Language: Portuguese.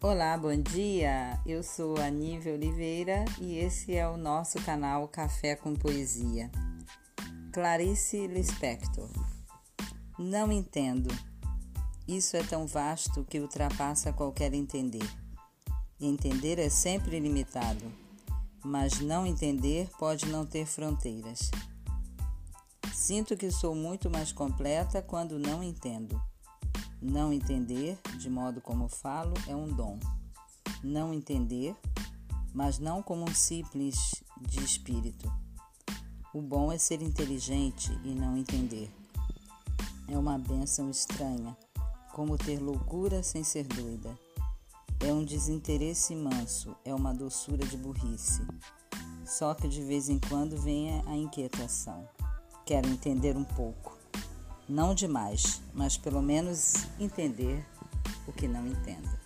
Olá, bom dia! Eu sou a Nívia Oliveira e esse é o nosso canal Café com Poesia. Clarice Lispector Não entendo. Isso é tão vasto que ultrapassa qualquer entender. Entender é sempre limitado, mas não entender pode não ter fronteiras. Sinto que sou muito mais completa quando não entendo. Não entender, de modo como falo, é um dom. Não entender, mas não como um simples de espírito. O bom é ser inteligente e não entender. É uma bênção estranha, como ter loucura sem ser doida. É um desinteresse manso, é uma doçura de burrice. Só que de vez em quando vem a inquietação. Quero entender um pouco. Não demais, mas pelo menos entender o que não entendo.